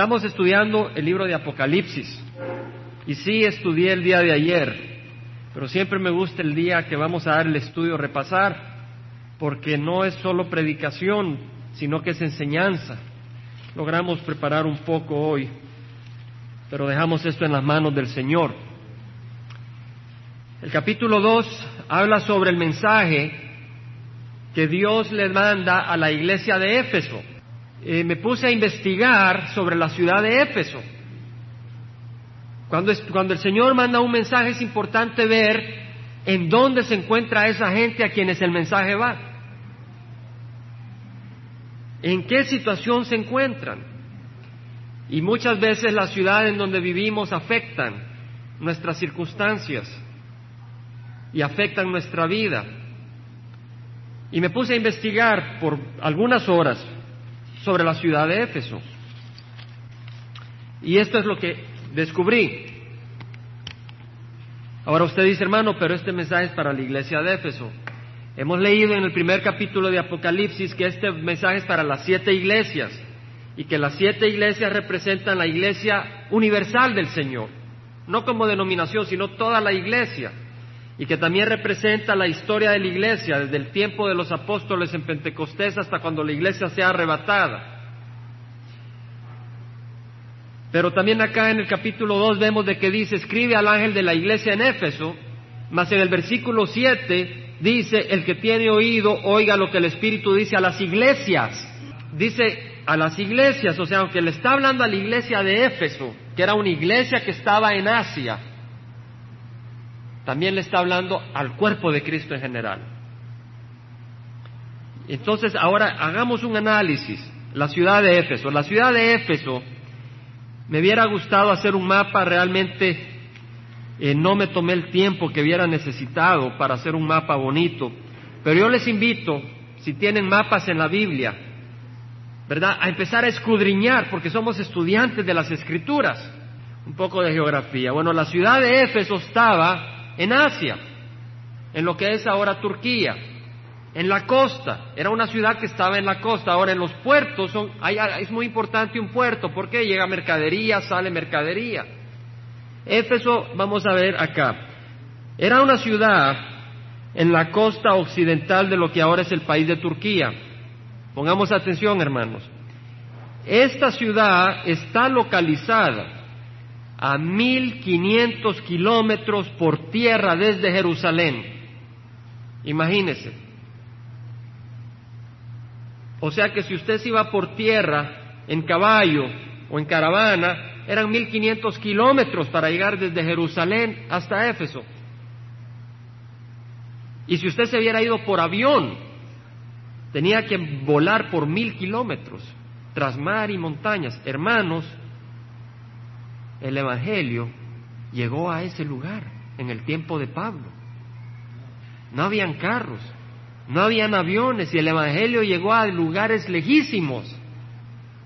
Estamos estudiando el libro de Apocalipsis y sí estudié el día de ayer, pero siempre me gusta el día que vamos a dar el estudio repasar, porque no es solo predicación, sino que es enseñanza. Logramos preparar un poco hoy, pero dejamos esto en las manos del Señor. El capítulo 2 habla sobre el mensaje que Dios le manda a la iglesia de Éfeso. Eh, me puse a investigar sobre la ciudad de Éfeso. Cuando, cuando el Señor manda un mensaje es importante ver en dónde se encuentra esa gente a quienes el mensaje va. ¿En qué situación se encuentran? Y muchas veces la ciudad en donde vivimos afectan nuestras circunstancias y afectan nuestra vida. Y me puse a investigar por algunas horas sobre la ciudad de Éfeso. Y esto es lo que descubrí. Ahora usted dice, hermano, pero este mensaje es para la iglesia de Éfeso. Hemos leído en el primer capítulo de Apocalipsis que este mensaje es para las siete iglesias y que las siete iglesias representan la iglesia universal del Señor, no como denominación, sino toda la iglesia y que también representa la historia de la iglesia desde el tiempo de los apóstoles en Pentecostés hasta cuando la iglesia sea arrebatada. Pero también acá en el capítulo 2 vemos de que dice, escribe al ángel de la iglesia en Éfeso, mas en el versículo 7 dice, el que tiene oído, oiga lo que el Espíritu dice a las iglesias. Dice a las iglesias, o sea, aunque le está hablando a la iglesia de Éfeso, que era una iglesia que estaba en Asia, también le está hablando al cuerpo de Cristo en general. Entonces, ahora hagamos un análisis. La ciudad de Éfeso. La ciudad de Éfeso, me hubiera gustado hacer un mapa realmente, eh, no me tomé el tiempo que hubiera necesitado para hacer un mapa bonito, pero yo les invito, si tienen mapas en la Biblia, ¿verdad?, a empezar a escudriñar, porque somos estudiantes de las Escrituras, un poco de geografía. Bueno, la ciudad de Éfeso estaba en Asia, en lo que es ahora Turquía, en la costa. Era una ciudad que estaba en la costa. Ahora en los puertos son, es muy importante un puerto porque llega mercadería, sale mercadería. Éfeso, vamos a ver acá, era una ciudad en la costa occidental de lo que ahora es el país de Turquía. Pongamos atención, hermanos. Esta ciudad está localizada a 1500 kilómetros por tierra desde Jerusalén. Imagínese. O sea que si usted se iba por tierra, en caballo o en caravana, eran 1500 kilómetros para llegar desde Jerusalén hasta Éfeso. Y si usted se hubiera ido por avión, tenía que volar por mil kilómetros, tras mar y montañas. Hermanos, el Evangelio llegó a ese lugar en el tiempo de Pablo. No habían carros, no habían aviones y el Evangelio llegó a lugares lejísimos,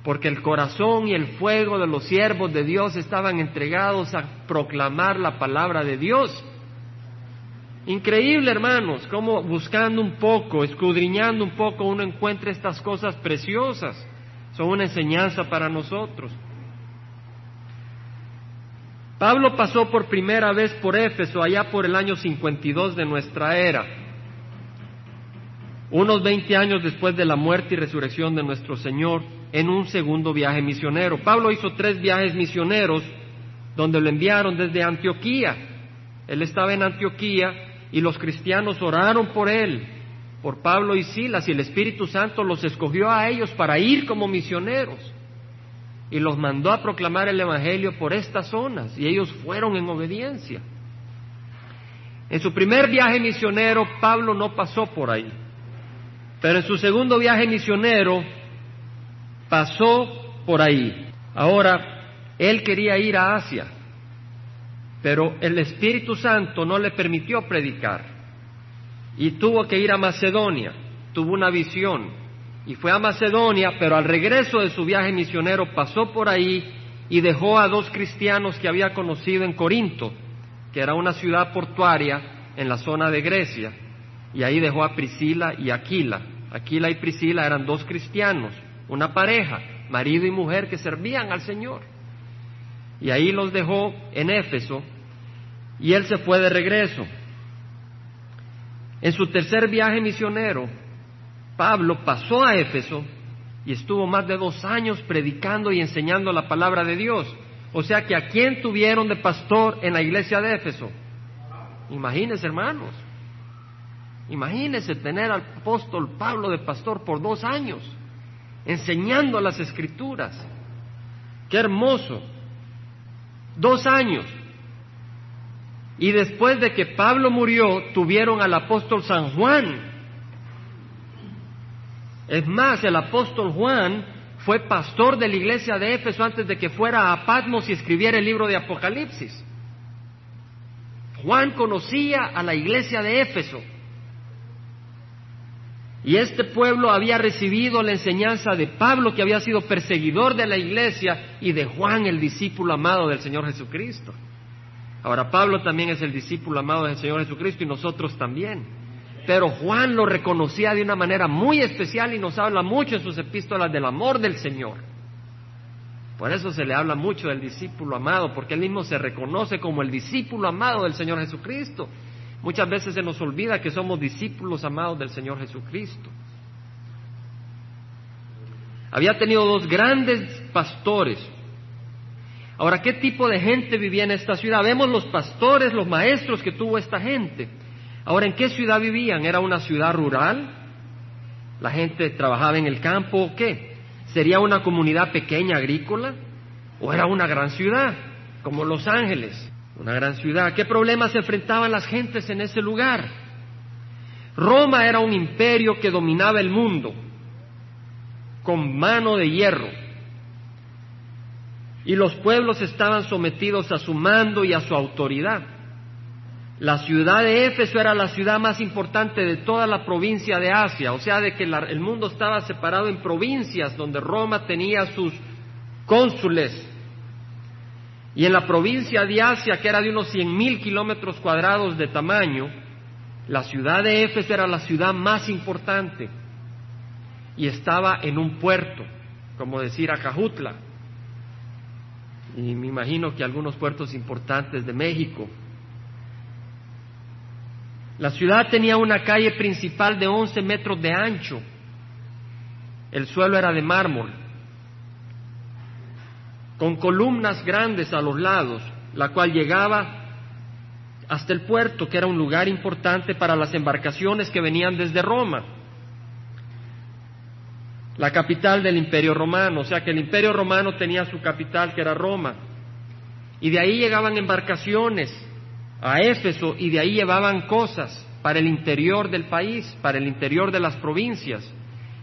porque el corazón y el fuego de los siervos de Dios estaban entregados a proclamar la palabra de Dios. Increíble, hermanos, como buscando un poco, escudriñando un poco, uno encuentra estas cosas preciosas. Son una enseñanza para nosotros. Pablo pasó por primera vez por Éfeso allá por el año 52 de nuestra era, unos 20 años después de la muerte y resurrección de nuestro Señor, en un segundo viaje misionero. Pablo hizo tres viajes misioneros donde lo enviaron desde Antioquía. Él estaba en Antioquía y los cristianos oraron por él, por Pablo y Silas, y el Espíritu Santo los escogió a ellos para ir como misioneros y los mandó a proclamar el Evangelio por estas zonas y ellos fueron en obediencia. En su primer viaje misionero Pablo no pasó por ahí, pero en su segundo viaje misionero pasó por ahí. Ahora, él quería ir a Asia, pero el Espíritu Santo no le permitió predicar y tuvo que ir a Macedonia, tuvo una visión y fue a Macedonia, pero al regreso de su viaje misionero pasó por ahí y dejó a dos cristianos que había conocido en Corinto, que era una ciudad portuaria en la zona de Grecia, y ahí dejó a Priscila y Aquila. Aquila y Priscila eran dos cristianos, una pareja, marido y mujer que servían al Señor. Y ahí los dejó en Éfeso y él se fue de regreso. En su tercer viaje misionero, Pablo pasó a Éfeso y estuvo más de dos años predicando y enseñando la palabra de Dios. O sea que a quién tuvieron de pastor en la iglesia de Éfeso. Imagínense, hermanos. Imagínense tener al apóstol Pablo de pastor por dos años, enseñando las escrituras. Qué hermoso. Dos años. Y después de que Pablo murió, tuvieron al apóstol San Juan. Es más, el apóstol Juan fue pastor de la iglesia de Éfeso antes de que fuera a Patmos y escribiera el libro de Apocalipsis. Juan conocía a la iglesia de Éfeso. Y este pueblo había recibido la enseñanza de Pablo, que había sido perseguidor de la iglesia, y de Juan, el discípulo amado del Señor Jesucristo. Ahora, Pablo también es el discípulo amado del Señor Jesucristo y nosotros también. Pero Juan lo reconocía de una manera muy especial y nos habla mucho en sus epístolas del amor del Señor. Por eso se le habla mucho del discípulo amado, porque él mismo se reconoce como el discípulo amado del Señor Jesucristo. Muchas veces se nos olvida que somos discípulos amados del Señor Jesucristo. Había tenido dos grandes pastores, Ahora, ¿qué tipo de gente vivía en esta ciudad? Vemos los pastores, los maestros que tuvo esta gente. Ahora, ¿en qué ciudad vivían? ¿Era una ciudad rural? ¿La gente trabajaba en el campo o qué? ¿Sería una comunidad pequeña agrícola? ¿O era una gran ciudad, como Los Ángeles? Una gran ciudad. ¿Qué problemas enfrentaban las gentes en ese lugar? Roma era un imperio que dominaba el mundo con mano de hierro y los pueblos estaban sometidos a su mando y a su autoridad. La ciudad de Éfeso era la ciudad más importante de toda la provincia de Asia, o sea, de que el mundo estaba separado en provincias donde Roma tenía sus cónsules. Y en la provincia de Asia, que era de unos cien mil kilómetros cuadrados de tamaño, la ciudad de Éfeso era la ciudad más importante y estaba en un puerto, como decir Acajutla y me imagino que algunos puertos importantes de México. La ciudad tenía una calle principal de 11 metros de ancho. El suelo era de mármol, con columnas grandes a los lados, la cual llegaba hasta el puerto, que era un lugar importante para las embarcaciones que venían desde Roma la capital del imperio romano, o sea que el imperio romano tenía su capital que era Roma. Y de ahí llegaban embarcaciones a Éfeso y de ahí llevaban cosas para el interior del país, para el interior de las provincias.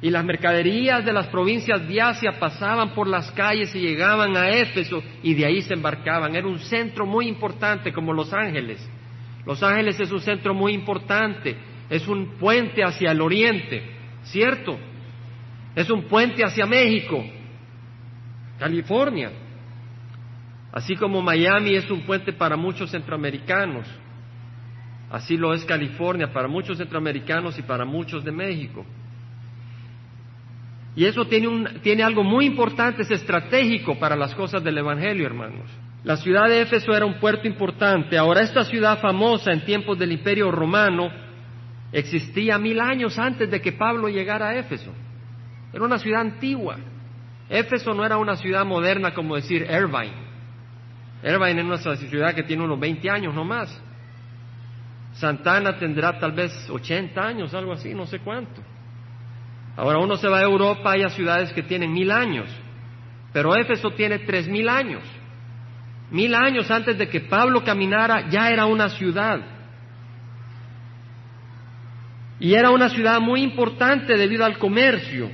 Y las mercaderías de las provincias de Asia pasaban por las calles y llegaban a Éfeso y de ahí se embarcaban. Era un centro muy importante como Los Ángeles. Los Ángeles es un centro muy importante, es un puente hacia el oriente, ¿cierto? Es un puente hacia México, California. Así como Miami es un puente para muchos centroamericanos, así lo es California para muchos centroamericanos y para muchos de México. Y eso tiene, un, algo muy importante, es estratégico para las cosas del Evangelio, hermanos. La ciudad de Éfeso era un puerto importante. Ahora, esta ciudad famosa en tiempos del Imperio Romano existía mil años antes de que Pablo llegara a Éfeso. Era una ciudad antigua. Éfeso no era una ciudad moderna como decir Irvine. Irvine es una ciudad que tiene unos 20 años no más. Santana tendrá tal vez 80 años, algo así, no sé cuánto. Ahora uno se va a Europa, hay ciudades que tienen mil años, pero Éfeso tiene tres mil años. Mil años antes de que Pablo caminara ya era una ciudad. Y era una ciudad muy importante debido al comercio.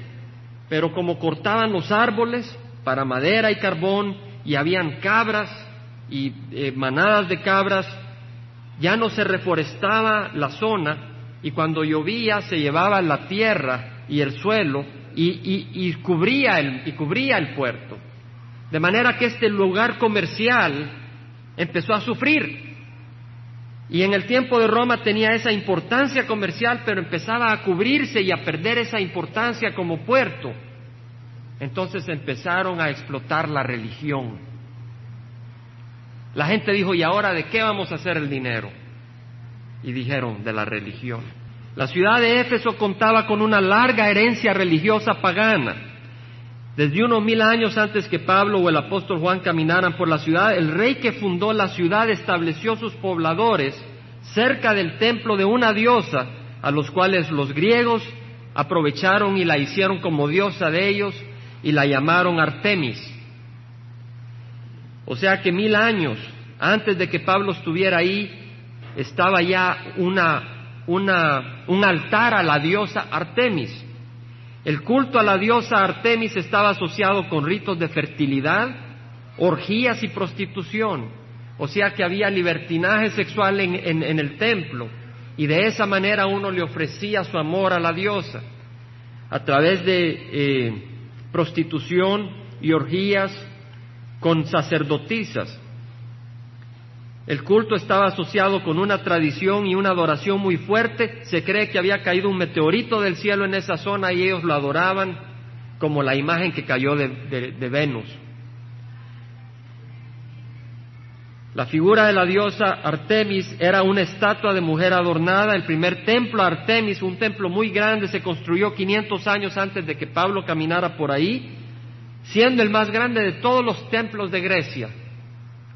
Pero como cortaban los árboles para madera y carbón y habían cabras y eh, manadas de cabras, ya no se reforestaba la zona y cuando llovía se llevaba la tierra y el suelo y, cubría el, y cubría el puerto. De manera que este lugar comercial empezó a sufrir. Y en el tiempo de Roma tenía esa importancia comercial, pero empezaba a cubrirse y a perder esa importancia como puerto. entonces empezaron a explotar la religión. La gente dijo, ¿y ahora de qué vamos a hacer el dinero? Y dijeron, de la religión. La ciudad de Éfeso contaba con una larga herencia religiosa pagana. Desde unos mil años antes que Pablo o el apóstol Juan caminaran por la ciudad, el rey que fundó la ciudad estableció sus pobladores cerca del templo de una diosa, a los cuales los griegos aprovecharon y la hicieron como diosa de ellos y la llamaron Artemis. O sea que mil años antes de que Pablo estuviera ahí, estaba ya una, una, un altar a la diosa Artemis. El culto a la diosa Artemis estaba asociado con ritos de fertilidad, orgías y prostitución. O sea que había libertinaje sexual en, en el templo y de esa manera uno le ofrecía su amor a la diosa a través de eh, prostitución y orgías con sacerdotisas. El culto estaba asociado con una tradición y una adoración muy fuerte. Se cree que había caído un meteorito del cielo en esa zona y ellos lo adoraban como la imagen que cayó de, Venus. La figura de la diosa Artemis era una estatua de mujer adornada. El primer templo Artemis, un templo muy grande, se construyó 500 años antes de que Pablo caminara por ahí, siendo el más grande de todos los templos de Grecia.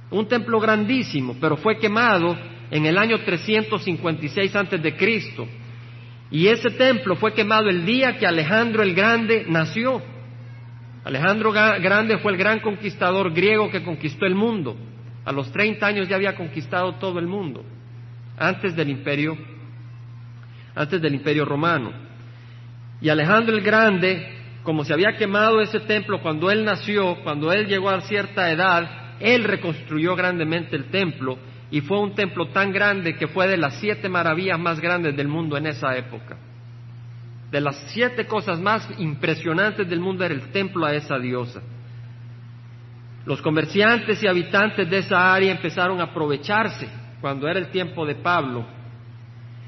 Un templo grandísimo, pero fue quemado en el año 356 antes de Cristo. Y ese templo fue quemado el día que Alejandro el Grande nació. Alejandro Grande fue el gran conquistador griego que conquistó el mundo. A los 30 años ya había conquistado todo el mundo, antes del imperio, antes del imperio romano. Y Alejandro el Grande, como se había quemado ese templo cuando él nació, cuando él llegó a cierta edad, él reconstruyó grandemente el templo y fue un templo tan grande que fue de las siete maravillas más grandes del mundo en esa época. De las siete cosas más impresionantes del mundo era el templo a esa diosa. Los comerciantes y habitantes de esa área empezaron a aprovecharse cuando era el tiempo de Pablo,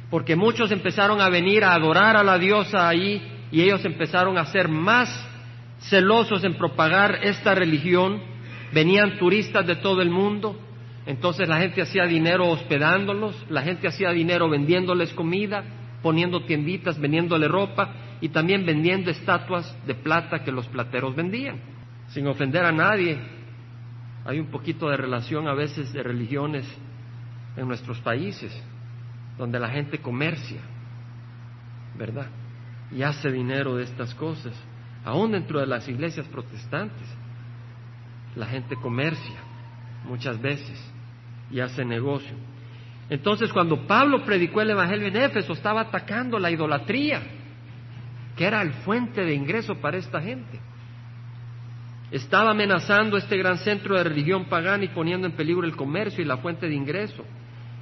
porque muchos empezaron a venir a adorar a la diosa ahí y ellos empezaron a ser más celosos en propagar esta religión. Venían turistas de todo el mundo, entonces la gente hacía dinero hospedándolos, la gente hacía dinero vendiéndoles comida, poniendo tienditas, vendiéndole ropa y también vendiendo estatuas de plata que los plateros vendían, sin ofender a nadie. Hay un poquito de relación a veces de religiones en nuestros países, donde la gente comercia, ¿verdad? Y hace dinero de estas cosas. Aún dentro de las iglesias protestantes, la gente comercia muchas veces y hace negocio. Entonces, cuando Pablo predicó el Evangelio en Éfeso, estaba atacando la idolatría, que era el fuente de ingreso para esta gente estaba amenazando este gran centro de religión pagana y poniendo en peligro el comercio y la fuente de ingreso.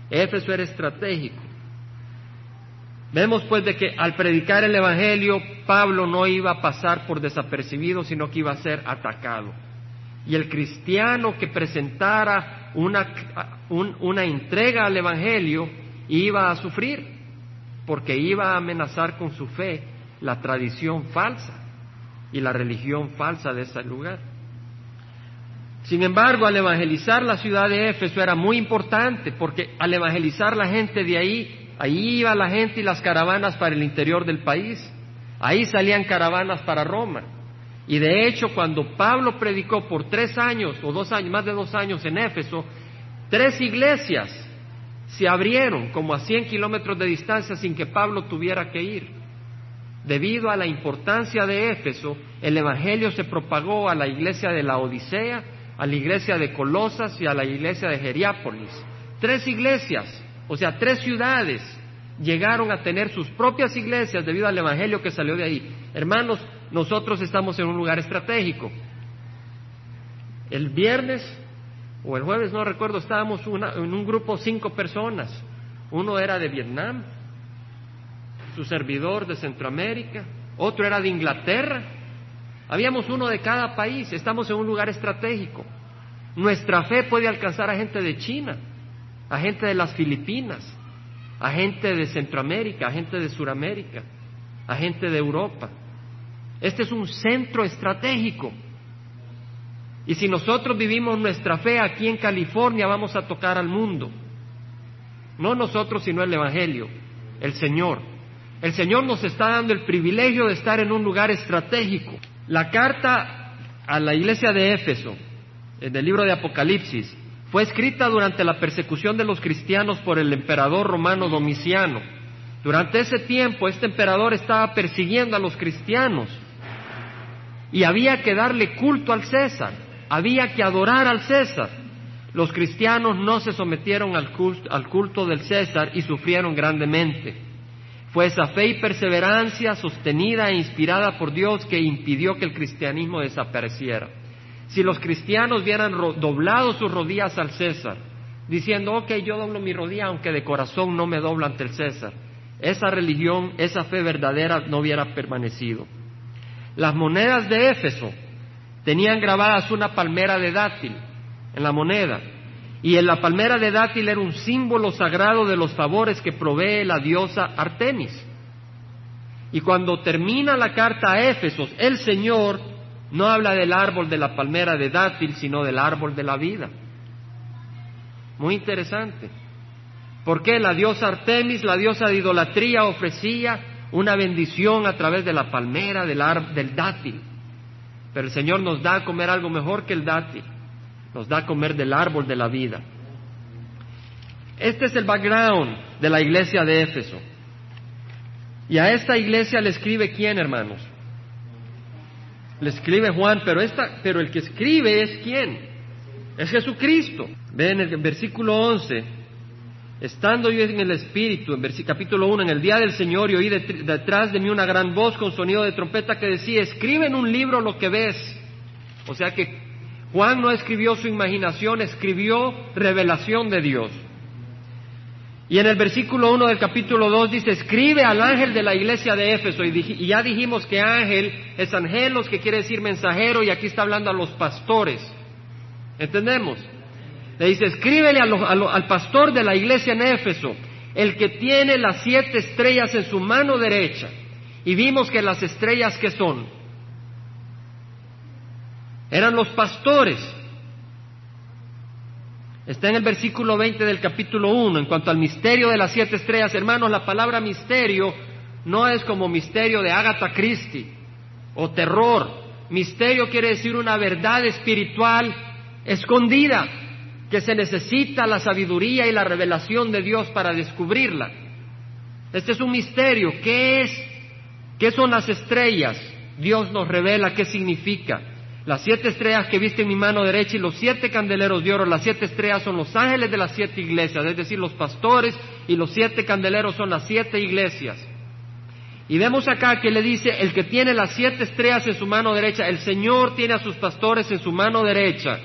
Éfeso era estratégico. Vemos pues de que al predicar el Evangelio, Pablo no iba a pasar por desapercibido, sino que iba a ser atacado. Y el cristiano que presentara una, una entrega al Evangelio iba a sufrir, porque iba a amenazar con su fe la tradición falsa y la religión falsa de ese lugar. Sin embargo, al evangelizar la ciudad de Éfeso era muy importante, porque al evangelizar la gente de ahí, ahí iba la gente y las caravanas para el interior del país. Ahí salían caravanas para Roma. Y de hecho, cuando Pablo predicó por tres años o dos años, más de dos años en Éfeso, tres iglesias se abrieron como a 100 kilómetros de distancia sin que Pablo tuviera que ir. Debido a la importancia de Éfeso, el Evangelio se propagó a la iglesia de la Odisea, a la iglesia de Colosas y a la iglesia de Geriápolis. Tres iglesias, o sea, tres ciudades, llegaron a tener sus propias iglesias debido al Evangelio que salió de ahí. Hermanos, nosotros estamos en un lugar estratégico. El viernes o el jueves, no recuerdo, estábamos en un grupo cinco personas. Uno era de Vietnam, su servidor de Centroamérica, otro era de Inglaterra. Habíamos uno de cada país, estamos en un lugar estratégico. Nuestra fe puede alcanzar a gente de China, a gente de las Filipinas, a gente de Centroamérica, a gente de Suramérica, a gente de Europa. Este es un centro estratégico. Y si nosotros vivimos nuestra fe aquí en California, vamos a tocar al mundo. No nosotros, sino el Evangelio, el Señor. El Señor nos está dando el privilegio de estar en un lugar estratégico. La carta a la iglesia de Éfeso, en el libro de Apocalipsis, fue escrita durante la persecución de los cristianos por el emperador romano Domiciano. Durante ese tiempo este emperador estaba persiguiendo a los cristianos y había que darle culto al César, había que adorar al César. Los cristianos no se sometieron al culto, al culto del César y sufrieron grandemente. Fue esa fe y perseverancia sostenida e inspirada por Dios que impidió que el cristianismo desapareciera. Si los cristianos hubieran doblado sus rodillas al César, diciendo, ok, yo doblo mi rodilla aunque de corazón no me doblo ante el César, esa religión, esa fe verdadera no hubiera permanecido. Las monedas de Éfeso tenían grabadas una palmera de dátil en la moneda, y en la palmera de dátil era un símbolo sagrado de los favores que provee la diosa Artemis. Y cuando termina la carta a Éfesos, el Señor no habla del árbol de la palmera de dátil, sino del árbol de la vida. Muy interesante. Porque la diosa Artemis, la diosa de idolatría, ofrecía una bendición a través de la palmera del, del dátil. Pero el Señor nos da a comer algo mejor que el dátil. Nos da a comer del árbol de la vida. Este es el background de la iglesia de Éfeso. Y a esta iglesia le escribe quién, hermanos? Le escribe Juan, pero, esta, pero el que escribe es quién? Es Jesucristo. Ven en el versículo 11. Estando yo en el Espíritu, en capítulo 1, en el día del Señor, y oí detrás de mí una gran voz con sonido de trompeta que decía, escribe en un libro lo que ves. O sea que Juan no escribió su imaginación, escribió revelación de Dios. Y en el versículo 1 del capítulo 2 dice, escribe al ángel de la iglesia de Éfeso. Y, ya dijimos que ángel es angelos, que quiere decir mensajero, y aquí está hablando a los pastores. ¿Entendemos? Le dice, escríbele al pastor de la iglesia en Éfeso, el que tiene las siete estrellas en su mano derecha. Y vimos que las estrellas que son eran los pastores Está en el versículo 20 del capítulo 1. En cuanto al misterio de las siete estrellas, hermanos, la palabra misterio no es como misterio de Agatha Christie o terror. Misterio quiere decir una verdad espiritual escondida, que se necesita la sabiduría y la revelación de Dios para descubrirla. Este es un misterio. ¿Qué es? ¿Qué son las estrellas? Dios nos revela qué significa. Las siete estrellas que viste en mi mano derecha y los siete candeleros de oro, las siete estrellas son los ángeles de las siete iglesias, es decir, los pastores y los siete candeleros son las siete iglesias. Y vemos acá que le dice, el que tiene las siete estrellas en su mano derecha, el Señor tiene a sus pastores en su mano derecha.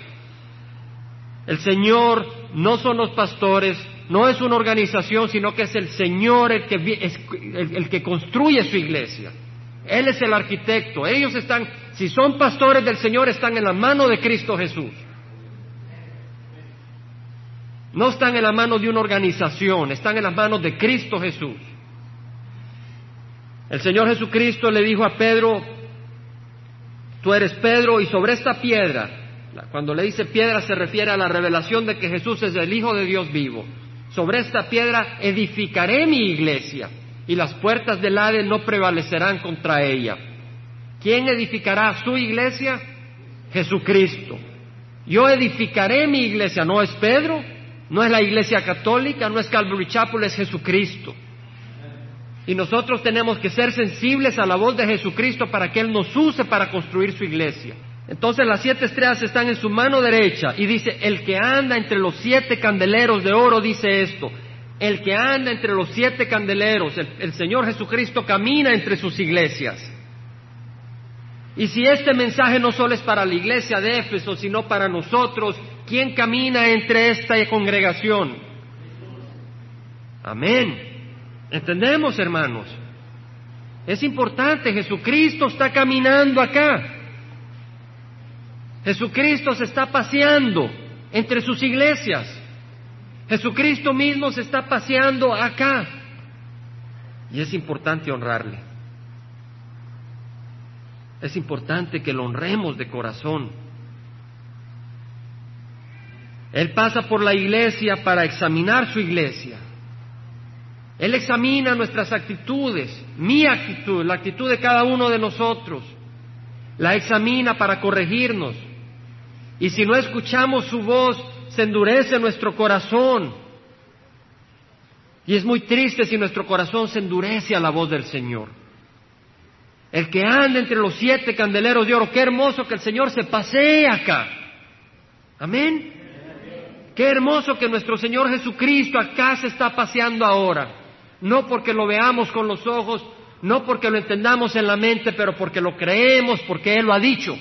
El Señor no son los pastores, no es una organización, sino que es el Señor el que, el que construye su iglesia. Él es el arquitecto. Ellos están, si son pastores del Señor, están en la mano de Cristo Jesús. No están en la mano de una organización, están en las manos de Cristo Jesús. El Señor Jesucristo le dijo a Pedro, tú eres Pedro y sobre esta piedra, cuando le dice piedra se refiere a la revelación de que Jesús es el Hijo de Dios vivo, sobre esta piedra edificaré mi iglesia y las puertas del Hades no prevalecerán contra ella. ¿Quién edificará su iglesia? Jesucristo. Yo edificaré mi iglesia, no es Pedro, no es la iglesia católica, no es Calvary Chapel, es Jesucristo. Y nosotros tenemos que ser sensibles a la voz de Jesucristo para que Él nos use para construir su iglesia. Entonces las siete estrellas están en su mano derecha y dice, el que anda entre los siete candeleros de oro dice esto, el que anda entre los siete candeleros, el, Señor Jesucristo camina entre sus iglesias. Y si este mensaje no solo es para la iglesia de Éfeso, sino para nosotros, ¿quién camina entre esta congregación? Amén. ¿Entendemos, hermanos? Es importante, Jesucristo está caminando acá. Jesucristo se está paseando entre sus iglesias. Jesucristo mismo se está paseando acá. Y es importante honrarle. Es importante que lo honremos de corazón. Él pasa por la iglesia para examinar su iglesia. Él examina nuestras actitudes, mi actitud, la actitud de cada uno de nosotros. La examina para corregirnos. Y si no escuchamos su voz, se endurece nuestro corazón. Y es muy triste si nuestro corazón se endurece a la voz del Señor. El que anda entre los siete candeleros de oro, qué hermoso que el Señor se pasee acá. Amén. Qué hermoso que nuestro Señor Jesucristo acá se está paseando ahora. No porque lo veamos con los ojos, no porque lo entendamos en la mente, pero porque lo creemos, porque Él lo ha dicho.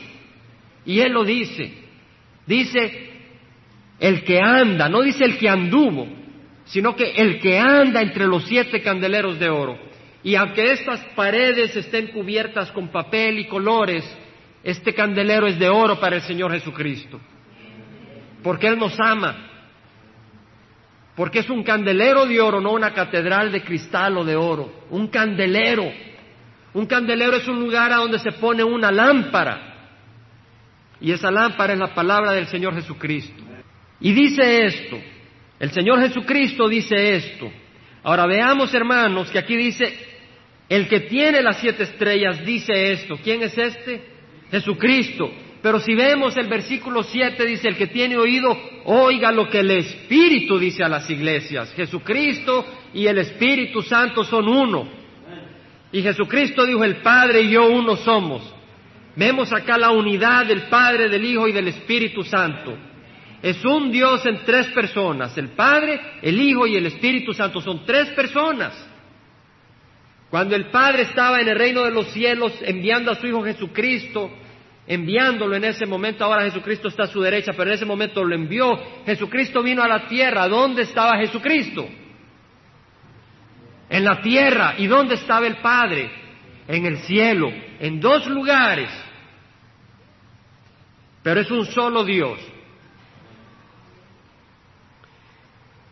Y Él lo dice. Dice, el que anda, no dice el que anduvo, sino que el que anda entre los siete candeleros de oro. Y aunque estas paredes estén cubiertas con papel y colores, este candelero es de oro para el Señor Jesucristo. Porque Él nos ama. Porque es un candelero de oro, no una catedral de cristal o de oro. Un candelero. Un candelero es un lugar a donde se pone una lámpara. Y esa lámpara es la palabra del Señor Jesucristo. Y dice esto, el Señor Jesucristo dice esto. Ahora veamos, hermanos, que aquí dice, el que tiene las siete estrellas dice esto. ¿Quién es este? Jesucristo. Pero si vemos el versículo 7 dice, el que tiene oído, oiga lo que el Espíritu dice a las iglesias. Jesucristo y el Espíritu Santo son uno. Y Jesucristo dijo, el Padre y yo uno somos. Vemos acá la unidad del Padre, del Hijo y del Espíritu Santo. Es un Dios en tres personas. El Padre, el Hijo y el Espíritu Santo son tres personas. Cuando el Padre estaba en el reino de los cielos enviando a su Hijo Jesucristo, enviándolo en ese momento, ahora Jesucristo está a su derecha, pero en ese momento lo envió, Jesucristo vino a la tierra. ¿Dónde estaba Jesucristo? En la tierra. ¿Y dónde estaba el Padre? En el cielo, en dos lugares. Pero es un solo Dios.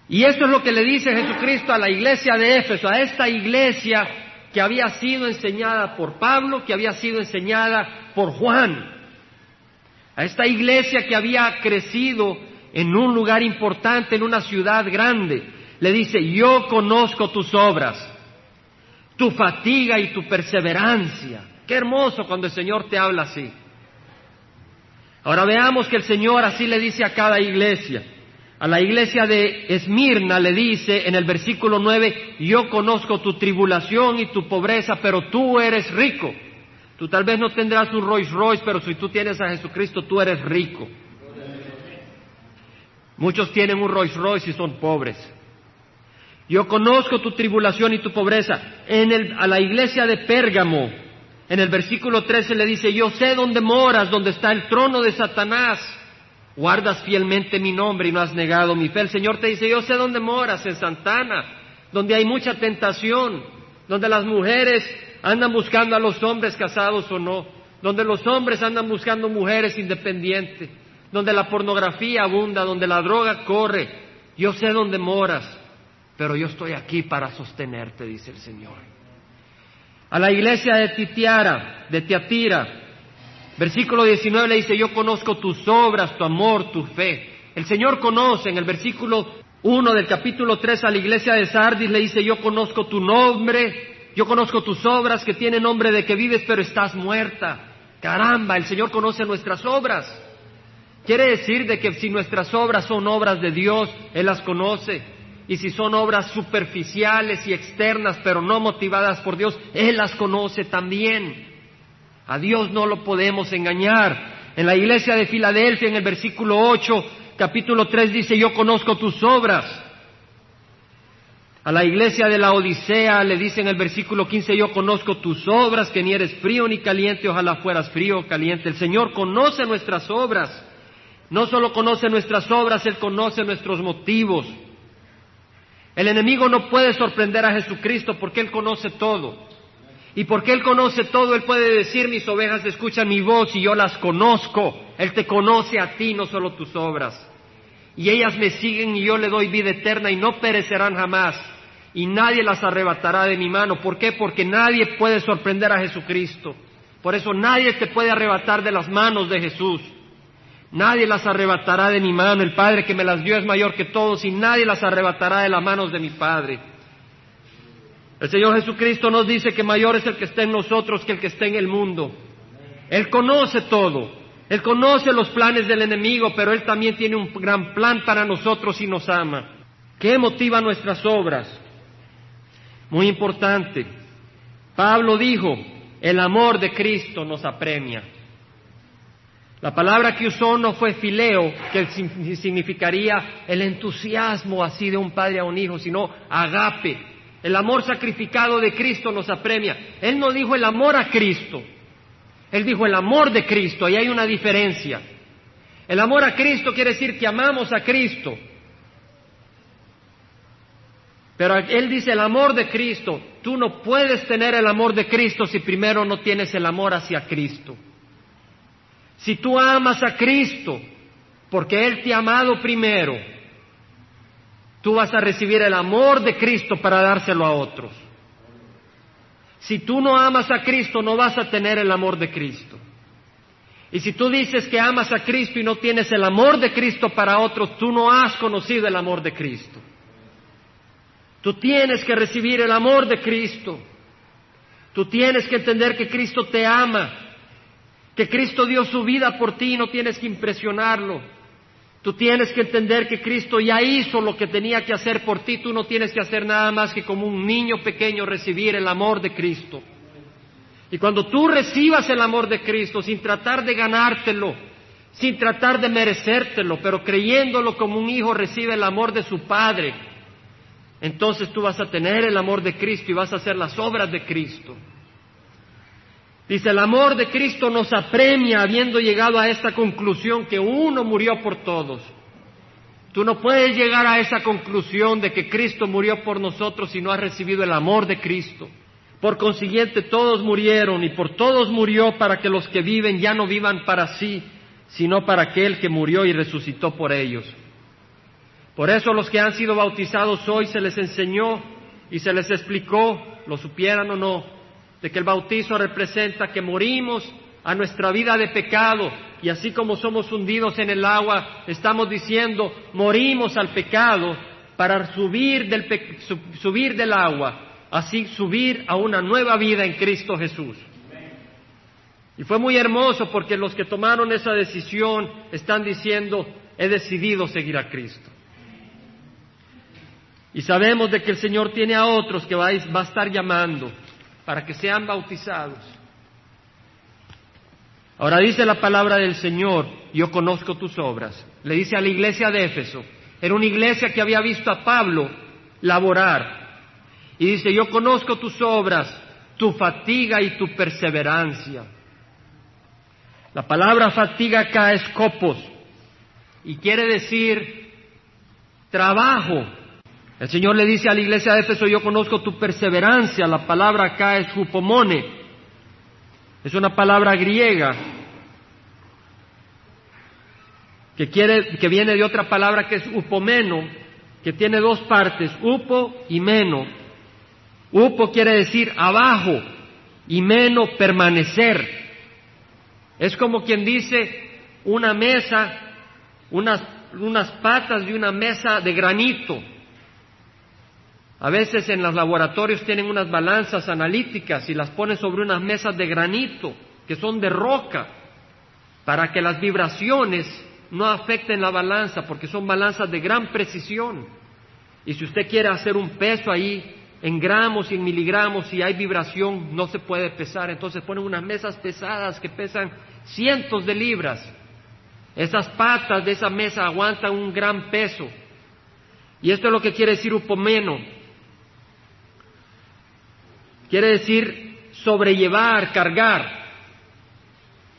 Y eso es lo que le dice Jesucristo a la iglesia de Éfeso, a esta iglesia que había sido enseñada por Pablo, que había sido enseñada por Juan, a esta iglesia que había crecido en un lugar importante, en una ciudad grande. Le dice, yo conozco tus obras, tu fatiga y tu perseverancia. Qué hermoso cuando el Señor te habla así. Ahora veamos que el Señor así le dice a cada iglesia. A la iglesia de Esmirna le dice en el versículo 9, yo conozco tu tribulación y tu pobreza, pero tú eres rico. Tú tal vez no tendrás un Rolls Royce, pero si tú tienes a Jesucristo, tú eres rico. Muchos tienen un Rolls Royce y son pobres. Yo conozco tu tribulación y tu pobreza. En el, a la iglesia de Pérgamo, en el versículo 13 le dice, yo sé dónde moras, donde está el trono de Satanás. Guardas fielmente mi nombre y no has negado mi fe. El Señor te dice, yo sé dónde moras, en Santana, donde hay mucha tentación, donde las mujeres andan buscando a los hombres casados o no, donde los hombres andan buscando mujeres independientes, donde la pornografía abunda, donde la droga corre. Yo sé dónde moras, pero yo estoy aquí para sostenerte, dice el Señor. A la iglesia de Titiara, de Tiatira, Versículo 19 le dice, yo conozco tus obras, tu amor, tu fe. El Señor conoce, en el versículo 1 del capítulo 3 a la iglesia de Sardis le dice, yo conozco tu nombre, yo conozco tus obras que tienen nombre de que vives pero estás muerta. Caramba, el Señor conoce nuestras obras. Quiere decir de que si nuestras obras son obras de Dios, Él las conoce. Y si son obras superficiales y externas, pero no motivadas por Dios, Él las conoce también. A Dios no lo podemos engañar. En la iglesia de Filadelfia, en el versículo 8, capítulo 3 dice, yo conozco tus obras. A la iglesia de la Odisea le dice en el versículo 15, yo conozco tus obras, que ni eres frío ni caliente, ojalá fueras frío o caliente. El Señor conoce nuestras obras. No solo conoce nuestras obras, Él conoce nuestros motivos. El enemigo no puede sorprender a Jesucristo porque Él conoce todo. Y porque Él conoce todo, Él puede decir, mis ovejas escuchan mi voz y yo las conozco. Él te conoce a ti, no solo tus obras. Y ellas me siguen y yo le doy vida eterna y no perecerán jamás. Y nadie las arrebatará de mi mano. ¿Por qué? Porque nadie puede sorprender a Jesucristo. Por eso nadie te puede arrebatar de las manos de Jesús. Nadie las arrebatará de mi mano. El Padre que me las dio es mayor que todos y nadie las arrebatará de las manos de mi Padre. El Señor Jesucristo nos dice que mayor es el que está en nosotros que el que está en el mundo. Él conoce todo. Él conoce los planes del enemigo, pero Él también tiene un gran plan para nosotros y nos ama. ¿Qué motiva nuestras obras? Muy importante. Pablo dijo, el amor de Cristo nos apremia. La palabra que usó no fue fileo, que significaría el entusiasmo así de un padre a un hijo, sino agape. El amor sacrificado de Cristo nos apremia. Él no dijo el amor a Cristo, él dijo el amor de Cristo, y hay una diferencia. El amor a Cristo quiere decir que amamos a Cristo. Pero él dice el amor de Cristo. Tú no puedes tener el amor de Cristo si primero no tienes el amor hacia Cristo. Si tú amas a Cristo, porque Él te ha amado primero, tú vas a recibir el amor de Cristo para dárselo a otros. Si tú no amas a Cristo, no vas a tener el amor de Cristo. Y si tú dices que amas a Cristo y no tienes el amor de Cristo para otros, tú no has conocido el amor de Cristo. Tú tienes que recibir el amor de Cristo. Tú tienes que entender que Cristo te ama, que Cristo dio su vida por ti y no tienes que impresionarlo. Tú tienes que entender que Cristo ya hizo lo que tenía que hacer por ti, tú no tienes que hacer nada más que como un niño pequeño recibir el amor de Cristo. Y cuando tú recibas el amor de Cristo sin tratar de ganártelo, sin tratar de merecértelo, pero creyéndolo como un hijo recibe el amor de su Padre, entonces tú vas a tener el amor de Cristo y vas a hacer las obras de Cristo. Dice, el amor de Cristo nos apremia habiendo llegado a esta conclusión que uno murió por todos. Tú no puedes llegar a esa conclusión de que Cristo murió por nosotros si no has recibido el amor de Cristo. Por consiguiente, todos murieron y por todos murió para que los que viven ya no vivan para sí, sino para aquel que murió y resucitó por ellos. Por eso los que han sido bautizados hoy se les enseñó y se les explicó, lo supieran o no, de que el bautizo representa que morimos a nuestra vida de pecado y así como somos hundidos en el agua, estamos diciendo, morimos al pecado para subir del, subir del agua, así subir a una nueva vida en Cristo Jesús. Y fue muy hermoso porque los que tomaron esa decisión están diciendo, he decidido seguir a Cristo. Y sabemos de que el Señor tiene a otros que va a estar llamando para que sean bautizados. Ahora dice la palabra del Señor, yo conozco tus obras. Le dice a la iglesia de Éfeso, era una iglesia que había visto a Pablo laborar. Y dice, yo conozco tus obras, tu fatiga y tu perseverancia. La palabra fatiga acá es copos y quiere decir trabajo, el Señor le dice a la iglesia de Éfeso, yo conozco tu perseverancia. La palabra acá es upomone. Es una palabra griega que, quiere, que viene de otra palabra que es upomeno, que tiene dos partes, upo y meno. Upo quiere decir abajo y meno permanecer. Es como quien dice una mesa, unas, unas patas de una mesa de granito a veces en los laboratorios tienen unas balanzas analíticas y las ponen sobre unas mesas de granito, que son de roca, para que las vibraciones no afecten la balanza, porque son balanzas de gran precisión. Y si usted quiere hacer un peso ahí en gramos y en miligramos y hay vibración, no se puede pesar. Entonces ponen unas mesas pesadas que pesan cientos de libras. Esas patas de esa mesa aguantan un gran peso. Y esto es lo que quiere decir upomeno, Quiere decir sobrellevar, cargar.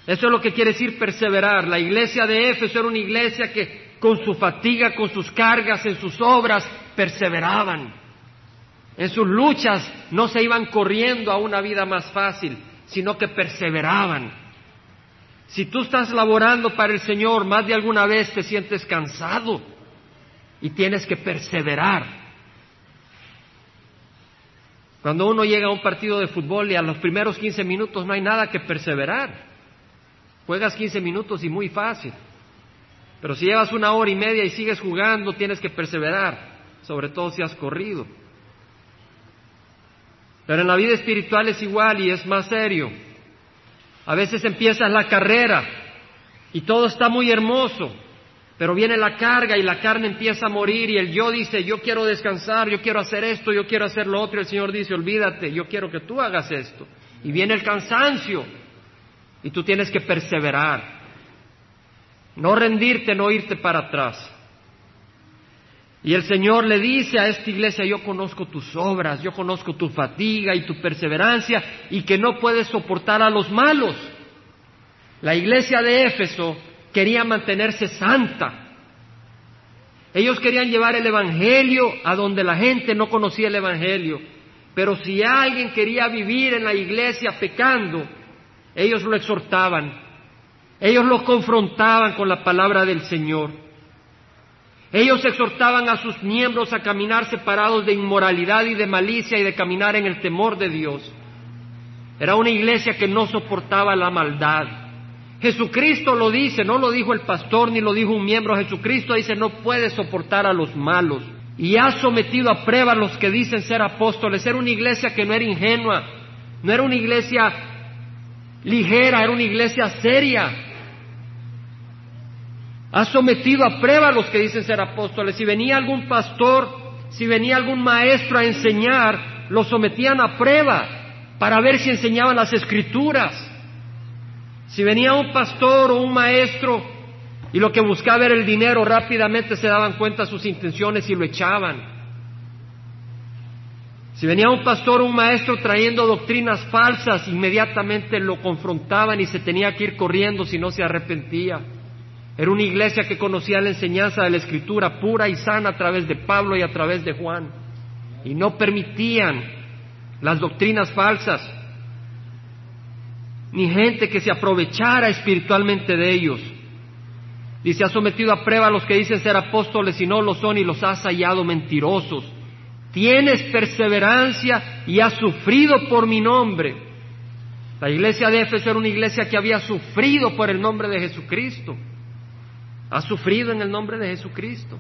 Eso es lo que quiere decir perseverar. La iglesia de Éfeso era una iglesia que con su fatiga, con sus cargas, en sus obras, perseveraban. En sus luchas no se iban corriendo a una vida más fácil, sino que perseveraban. Si tú estás laborando para el Señor, más de alguna vez te sientes cansado y tienes que perseverar. Cuando uno llega a un partido de fútbol y a los primeros 15 minutos no hay nada que perseverar. Juegas 15 minutos y muy fácil. Pero si llevas una hora y media y sigues jugando, tienes que perseverar, sobre todo si has corrido. Pero en la vida espiritual es igual y es más serio. A veces empiezas la carrera y todo está muy hermoso, pero viene la carga y la carne empieza a morir y el yo dice, yo quiero descansar, yo quiero hacer esto, yo quiero hacer lo otro. Y el Señor dice, olvídate, yo quiero que tú hagas esto. Y viene el cansancio y tú tienes que perseverar. No rendirte, no irte para atrás. Y el Señor le dice a esta iglesia, yo conozco tus obras, yo conozco tu fatiga y tu perseverancia y que no puedes soportar a los malos. La iglesia de Éfeso quería mantenerse santa. Ellos querían llevar el Evangelio a donde la gente no conocía el Evangelio. Pero si alguien quería vivir en la iglesia pecando, ellos lo exhortaban, ellos lo confrontaban con la palabra del Señor. Ellos exhortaban a sus miembros a caminar separados de inmoralidad y de malicia y de caminar en el temor de Dios. Era una iglesia que no soportaba la maldad. Jesucristo lo dice, no lo dijo el pastor ni lo dijo un miembro. Jesucristo dice, no puede soportar a los malos. Y ha sometido a prueba a los que dicen ser apóstoles. Era una iglesia que no era ingenua, no era una iglesia ligera, era una iglesia seria. Ha sometido a prueba a los que dicen ser apóstoles. Si venía algún pastor, si venía algún maestro a enseñar, lo sometían a prueba para ver si enseñaban las escrituras. Si venía un pastor o un maestro y lo que buscaba era el dinero, rápidamente se daban cuenta de sus intenciones y lo echaban. Si venía un pastor o un maestro trayendo doctrinas falsas, inmediatamente lo confrontaban y se tenía que ir corriendo si no se arrepentía. Era una iglesia que conocía la enseñanza de la escritura pura y sana a través de Pablo y a través de Juan. Y no permitían las doctrinas falsas ni gente que se aprovechara espiritualmente de ellos. Dice, ha sometido a prueba a los que dicen ser apóstoles y no lo son y los has hallado mentirosos. Tienes perseverancia y has sufrido por mi nombre. La iglesia de Éfeso era una iglesia que había sufrido por el nombre de Jesucristo. Ha sufrido en el nombre de Jesucristo.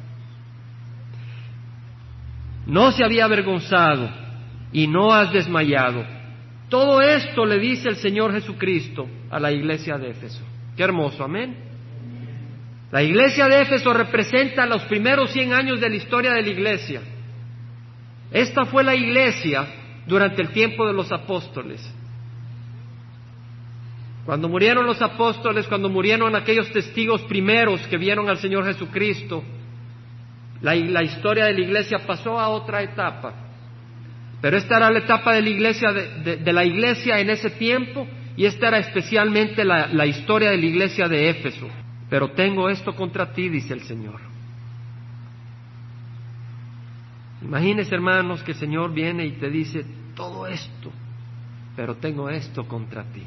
No se había avergonzado y no has desmayado. Todo esto le dice el Señor Jesucristo a la iglesia de Éfeso. Qué hermoso, amén. La iglesia de Éfeso representa los primeros 100 años de la historia de la iglesia. Esta fue la iglesia durante el tiempo de los apóstoles. Cuando murieron los apóstoles, cuando murieron aquellos testigos primeros que vieron al Señor Jesucristo, la, la historia de la iglesia pasó a otra etapa. Pero esta era la etapa de la iglesia, en ese tiempo y esta era especialmente la, la historia de la iglesia de Éfeso. Pero tengo esto contra ti, dice el Señor. Imagínese, hermanos, que el Señor viene y te dice todo esto, pero tengo esto contra ti.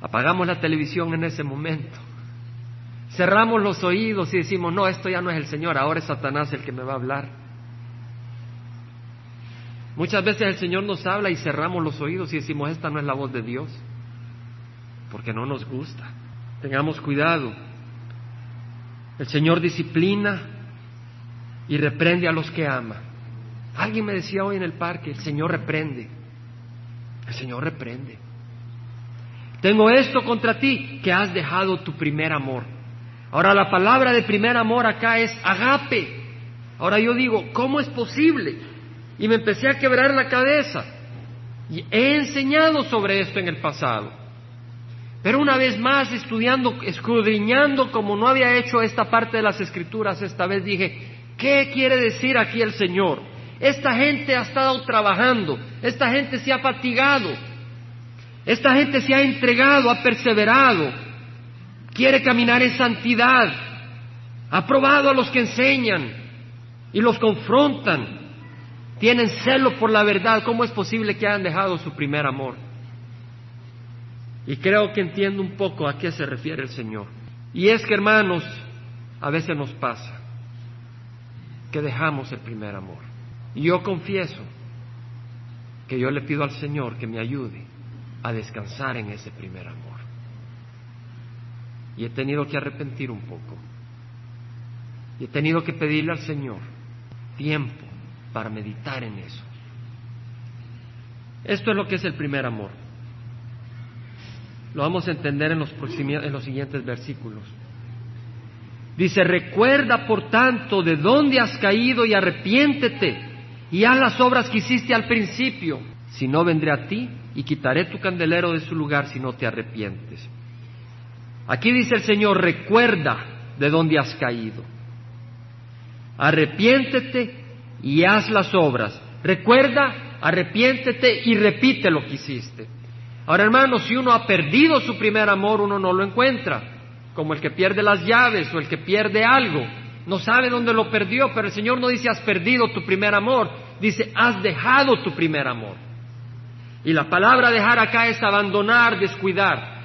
Apagamos la televisión en ese momento. Cerramos los oídos y decimos, no, esto ya no es el Señor, ahora es Satanás el que me va a hablar. Muchas veces el Señor nos habla y cerramos los oídos y decimos, esta no es la voz de Dios, porque no nos gusta. Tengamos cuidado. El Señor disciplina y reprende a los que ama. Alguien me decía hoy en el parque, el Señor reprende. El Señor reprende. Tengo esto contra ti, que has dejado tu primer amor. Ahora la palabra de primer amor acá es agape. Ahora yo digo, ¿cómo es posible? Y me empecé a quebrar la cabeza. Y he enseñado sobre esto en el pasado. Pero una vez más, estudiando, escudriñando como no había hecho esta parte de las escrituras, esta vez dije, ¿qué quiere decir aquí el Señor? Esta gente ha estado trabajando, esta gente se ha fatigado, esta gente se ha entregado, ha perseverado, quiere caminar en santidad, ha probado a los que enseñan y los confrontan, tienen celo por la verdad, ¿cómo es posible que hayan dejado su primer amor? Y creo que entiendo un poco a qué se refiere el Señor. Y es que, hermanos, a veces nos pasa que dejamos el primer amor. Y yo confieso, que yo le pido al Señor que me ayude a descansar en ese primer amor. Y he tenido que arrepentir un poco. Y he tenido que pedirle al Señor tiempo para meditar en eso. Esto es lo que es el primer amor. Lo vamos a entender en los, en los siguientes versículos. Dice, recuerda por tanto de dónde has caído y arrepiéntete y haz las obras que hiciste al principio. Si no, vendré a ti y quitaré tu candelero de su lugar si no te arrepientes. Aquí dice el Señor, recuerda de dónde has caído. Arrepiéntete y haz las obras. Recuerda, arrepiéntete y repite lo que hiciste. Ahora, hermanos, si uno ha perdido su primer amor, uno no lo encuentra, como el que pierde las llaves o el que pierde algo. No sabe dónde lo perdió, pero el Señor no dice has perdido tu primer amor, dice has dejado tu primer amor. Y la palabra dejar acá es abandonar, descuidar.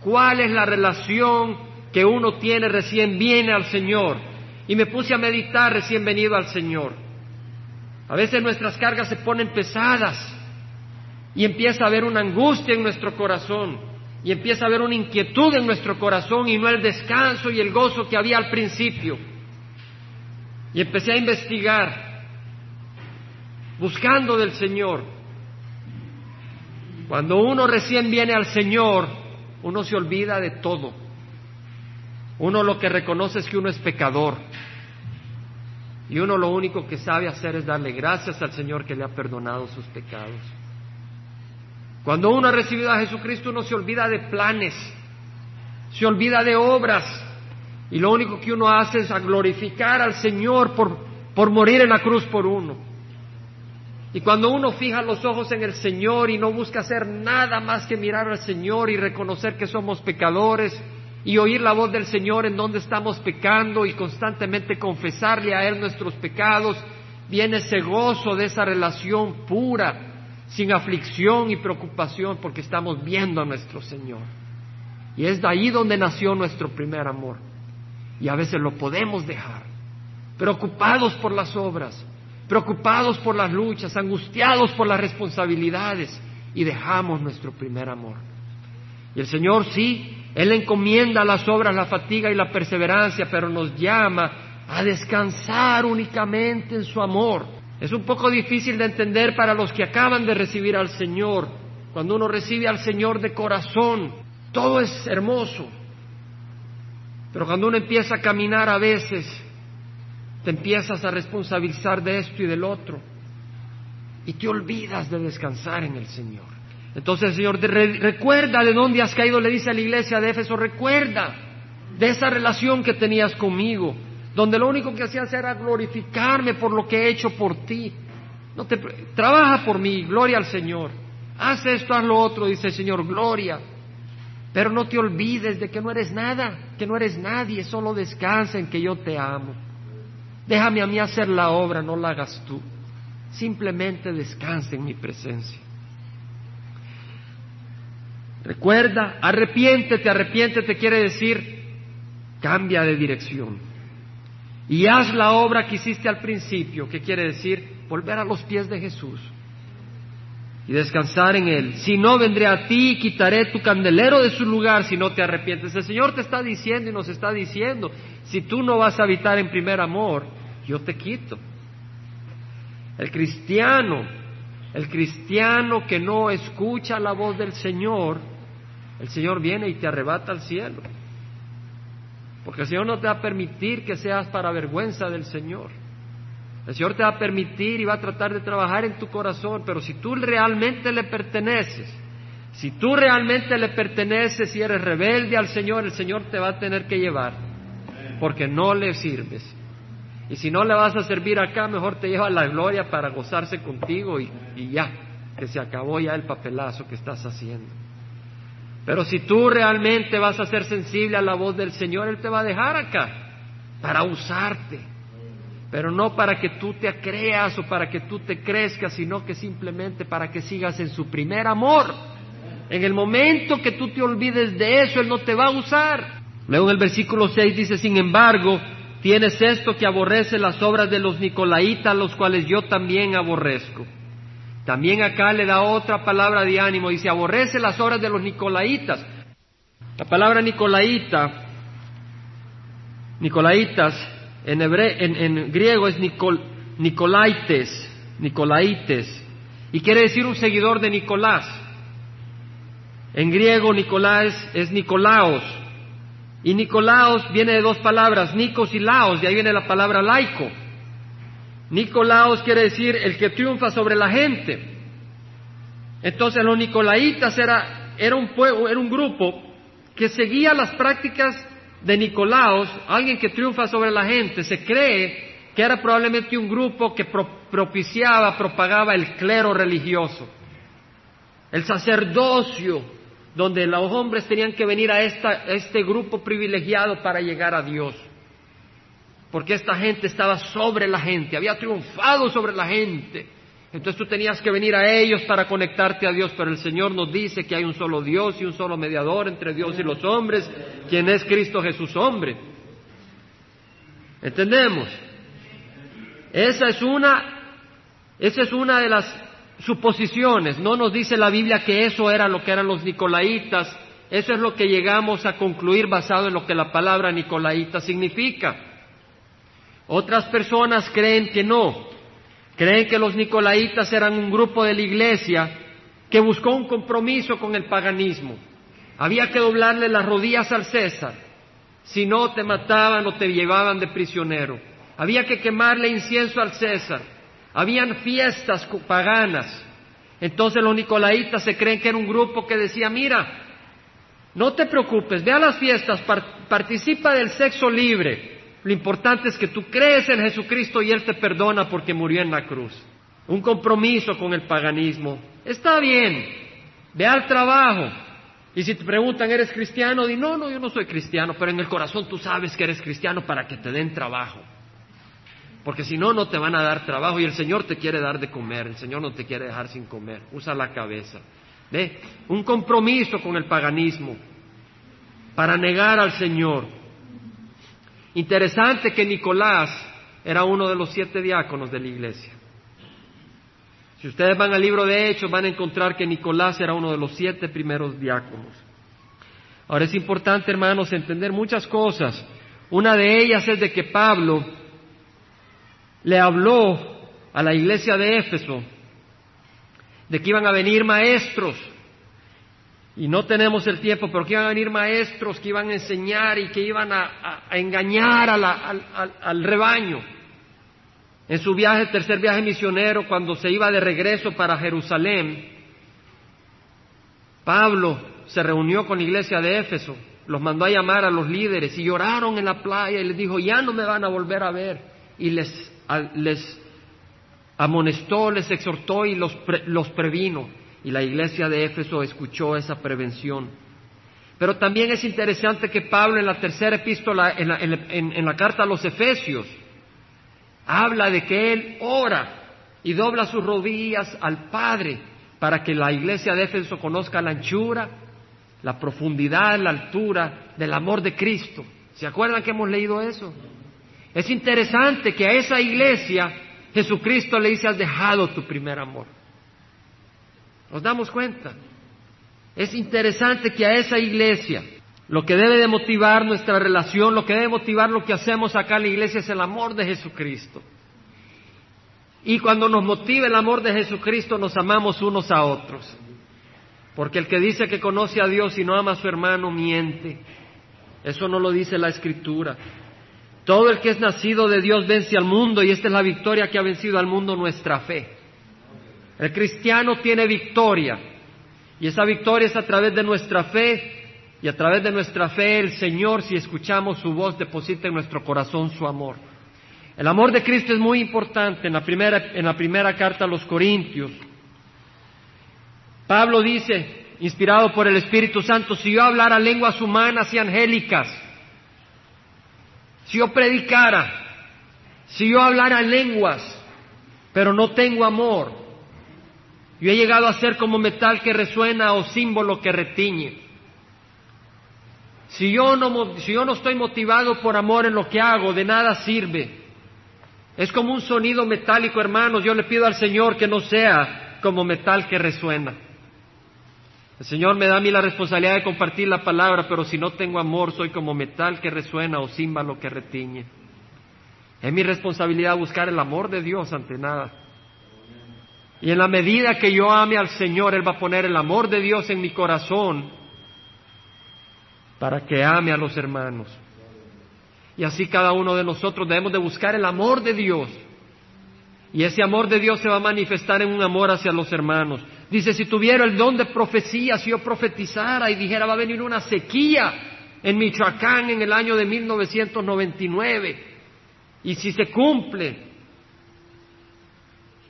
¿Cuál es la relación que uno tiene recién viene al Señor? Y me puse a meditar recién venido al Señor. A veces nuestras cargas se ponen pesadas y empieza a haber una angustia en nuestro corazón y empieza a haber una inquietud en nuestro corazón y no el descanso y el gozo que había al principio. Y empecé a investigar, buscando del Señor. Cuando uno recién viene al Señor, uno se olvida de todo. Uno lo que reconoce es que uno es pecador. Y uno lo único que sabe hacer es darle gracias al Señor que le ha perdonado sus pecados. Cuando uno ha recibido a Jesucristo, uno se olvida de planes, se olvida de obras, y lo único que uno hace es glorificar al Señor por, por morir en la cruz por uno. Y cuando uno fija los ojos en el Señor y no busca hacer nada más que mirar al Señor y reconocer que somos pecadores y oír la voz del Señor en donde estamos pecando y constantemente confesarle a Él nuestros pecados, viene ese gozo de esa relación pura, sin aflicción y preocupación, porque estamos viendo a nuestro Señor. Y es de ahí donde nació nuestro primer amor. Y a veces lo podemos dejar, preocupados por las obras, preocupados por las luchas, angustiados por las responsabilidades, y dejamos nuestro primer amor. Y el Señor sí, Él encomienda las obras, la fatiga y la perseverancia, pero nos llama a descansar únicamente en su amor es un poco difícil de entender para los que acaban de recibir al Señor. Cuando uno recibe al Señor de corazón, todo es hermoso. Pero cuando uno empieza a caminar a veces, te empiezas a responsabilizar de esto y del otro. Y te olvidas de descansar en el Señor. Entonces el Señor recuerda de dónde has caído, le dice a la iglesia de Éfeso, recuerda de esa relación que tenías conmigo donde lo único que hacías era glorificarme por lo que he hecho por ti. No te, trabaja por mí, gloria al Señor. Haz esto, haz lo otro, dice el Señor, gloria. Pero no te olvides de que no eres nada, que no eres nadie, solo descansa en que yo te amo. Déjame a mí hacer la obra, no la hagas tú. Simplemente descansa en mi presencia. Recuerda, arrepiéntete, arrepiéntete quiere decir cambia de dirección y haz la obra que hiciste al principio, que quiere decir volver a los pies de Jesús y descansar en Él. Si no, vendré a ti y quitaré tu candelero de su lugar si no te arrepientes. El Señor te está diciendo y nos está diciendo, si tú no vas a habitar en primer amor, yo te quito. El cristiano, el cristiano que no escucha la voz del Señor, el Señor viene y te arrebata al cielo. Porque el Señor no te va a permitir que seas para vergüenza del Señor. El Señor te va a permitir y va a tratar de trabajar en tu corazón, pero si tú realmente le perteneces, si tú realmente le perteneces y eres rebelde al Señor, el Señor te va a tener que llevar, porque no le sirves. Y si no le vas a servir acá, mejor te lleva la gloria para gozarse contigo y, y ya, que se acabó ya el papelazo que estás haciendo. Pero si tú realmente vas a ser sensible a la voz del Señor, Él te va a dejar acá para usarte. Pero no para que tú te creas o para que tú te crezcas, sino que simplemente para que sigas en su primer amor. En el momento que tú te olvides de eso, Él no te va a usar. Luego en el versículo 6 dice, sin embargo, tienes esto que aborrece las obras de los Nicolaitas, los cuales yo también aborrezco. También acá le da otra palabra de ánimo, dice, aborrece las obras de los nicolaitas. La palabra nicolaita, nicolaitas, en, en, griego es nicolaites, nicolaites, y quiere decir un seguidor de Nicolás. En griego Nicolás es Nicolaos, y Nicolaos viene de dos palabras, Nicos y Laos, de ahí viene la palabra laico. Nicolaos quiere decir el que triunfa sobre la gente. Entonces los nicolaitas era, era, un, era un grupo que seguía las prácticas de Nicolaos, alguien que triunfa sobre la gente. Se cree que era probablemente un grupo que propiciaba, propagaba el clero religioso, el sacerdocio, donde los hombres tenían que venir a este grupo privilegiado para llegar a Dios porque esta gente estaba sobre la gente, había triunfado sobre la gente. Entonces tú tenías que venir a ellos para conectarte a Dios, pero el Señor nos dice que hay un solo Dios y un solo mediador entre Dios y los hombres, quien es Cristo Jesús hombre. ¿Entendemos? Esa es una, esa es una de las suposiciones. No nos dice la Biblia que eso era lo que eran los nicolaitas. Eso es lo que llegamos a concluir basado en lo que la palabra nicolaita significa. Otras personas creen que no. Creen que los nicolaitas eran un grupo de la iglesia que buscó un compromiso con el paganismo. Había que doblarle las rodillas al César. Si no, te mataban o te llevaban de prisionero. Había que quemarle incienso al César. Habían fiestas paganas. Entonces los nicolaitas se creen que era un grupo que decía, mira, no te preocupes, ve a las fiestas, participa del sexo libre, lo importante es que tú crees en Jesucristo y Él te perdona porque murió en la cruz. Un compromiso con el paganismo. Está bien, ve al trabajo. Y si te preguntan, ¿eres cristiano? Di, no, no, yo no soy cristiano, pero en el corazón tú sabes que eres cristiano para que te den trabajo. Porque si no, no te van a dar trabajo y el Señor te quiere dar de comer, el Señor no te quiere dejar sin comer. Usa la cabeza. ¿Ve? Un compromiso con el paganismo para negar al Señor. Interesante que Nicolás era uno de los siete diáconos de la iglesia. Si ustedes van al libro de Hechos van a encontrar que Nicolás era uno de los siete primeros diáconos. Ahora es importante, hermanos, entender muchas cosas. Una de ellas es de que Pablo le habló a la iglesia de Éfeso de que iban a venir maestros y no tenemos el tiempo, pero que iban a venir maestros que iban a enseñar y que iban a, engañar al, rebaño. En su viaje, tercer viaje misionero, cuando se iba de regreso para Jerusalén, Pablo se reunió con la iglesia de Éfeso, los mandó a llamar a los líderes y lloraron en la playa y les dijo, ya no me van a volver a ver. Y les, les amonestó, les exhortó y los, los previno y la iglesia de Éfeso escuchó esa prevención. Pero también es interesante que Pablo en la tercera epístola, en la, carta a los Efesios, habla de que él ora y dobla sus rodillas al Padre para que la iglesia de Éfeso conozca la anchura, la profundidad, la altura del amor de Cristo. ¿Se acuerdan que hemos leído eso? Es interesante que a esa iglesia Jesucristo le dice, has dejado tu primer amor. ¿Nos damos cuenta? Es interesante que a esa iglesia lo que debe de motivar nuestra relación, lo que debe motivar lo que hacemos acá en la iglesia es el amor de Jesucristo. Y cuando nos motiva el amor de Jesucristo nos amamos unos a otros. Porque el que dice que conoce a Dios y no ama a su hermano miente. Eso no lo dice la Escritura. Todo el que es nacido de Dios vence al mundo y esta es la victoria que ha vencido al mundo nuestra fe. El cristiano tiene victoria y esa victoria es a través de nuestra fe y a través de nuestra fe el Señor, si escuchamos su voz, deposita en nuestro corazón su amor. El amor de Cristo es muy importante en la primera, en la primera carta a los Corintios. Pablo dice, inspirado por el Espíritu Santo, si yo hablara lenguas humanas y angélicas, si yo predicara, si yo hablara lenguas, pero no tengo amor, yo he llegado a ser como metal que resuena o símbolo que retiñe. Si yo, no, estoy motivado por amor en lo que hago, de nada sirve. Es como un sonido metálico, hermanos. Yo le pido al Señor que no sea como metal que resuena. El Señor me da a mí la responsabilidad de compartir la palabra, pero si no tengo amor, soy como metal que resuena o címbalo que retiñe. Es mi responsabilidad buscar el amor de Dios ante nada. Y en la medida que yo ame al Señor, Él va a poner el amor de Dios en mi corazón para que ame a los hermanos. Y así cada uno de nosotros debemos de buscar el amor de Dios. Y ese amor de Dios se va a manifestar en un amor hacia los hermanos. Dice, si tuviera el don de profecía, si yo profetizara y dijera va a venir una sequía en Michoacán en el año de 1999, y si se cumple,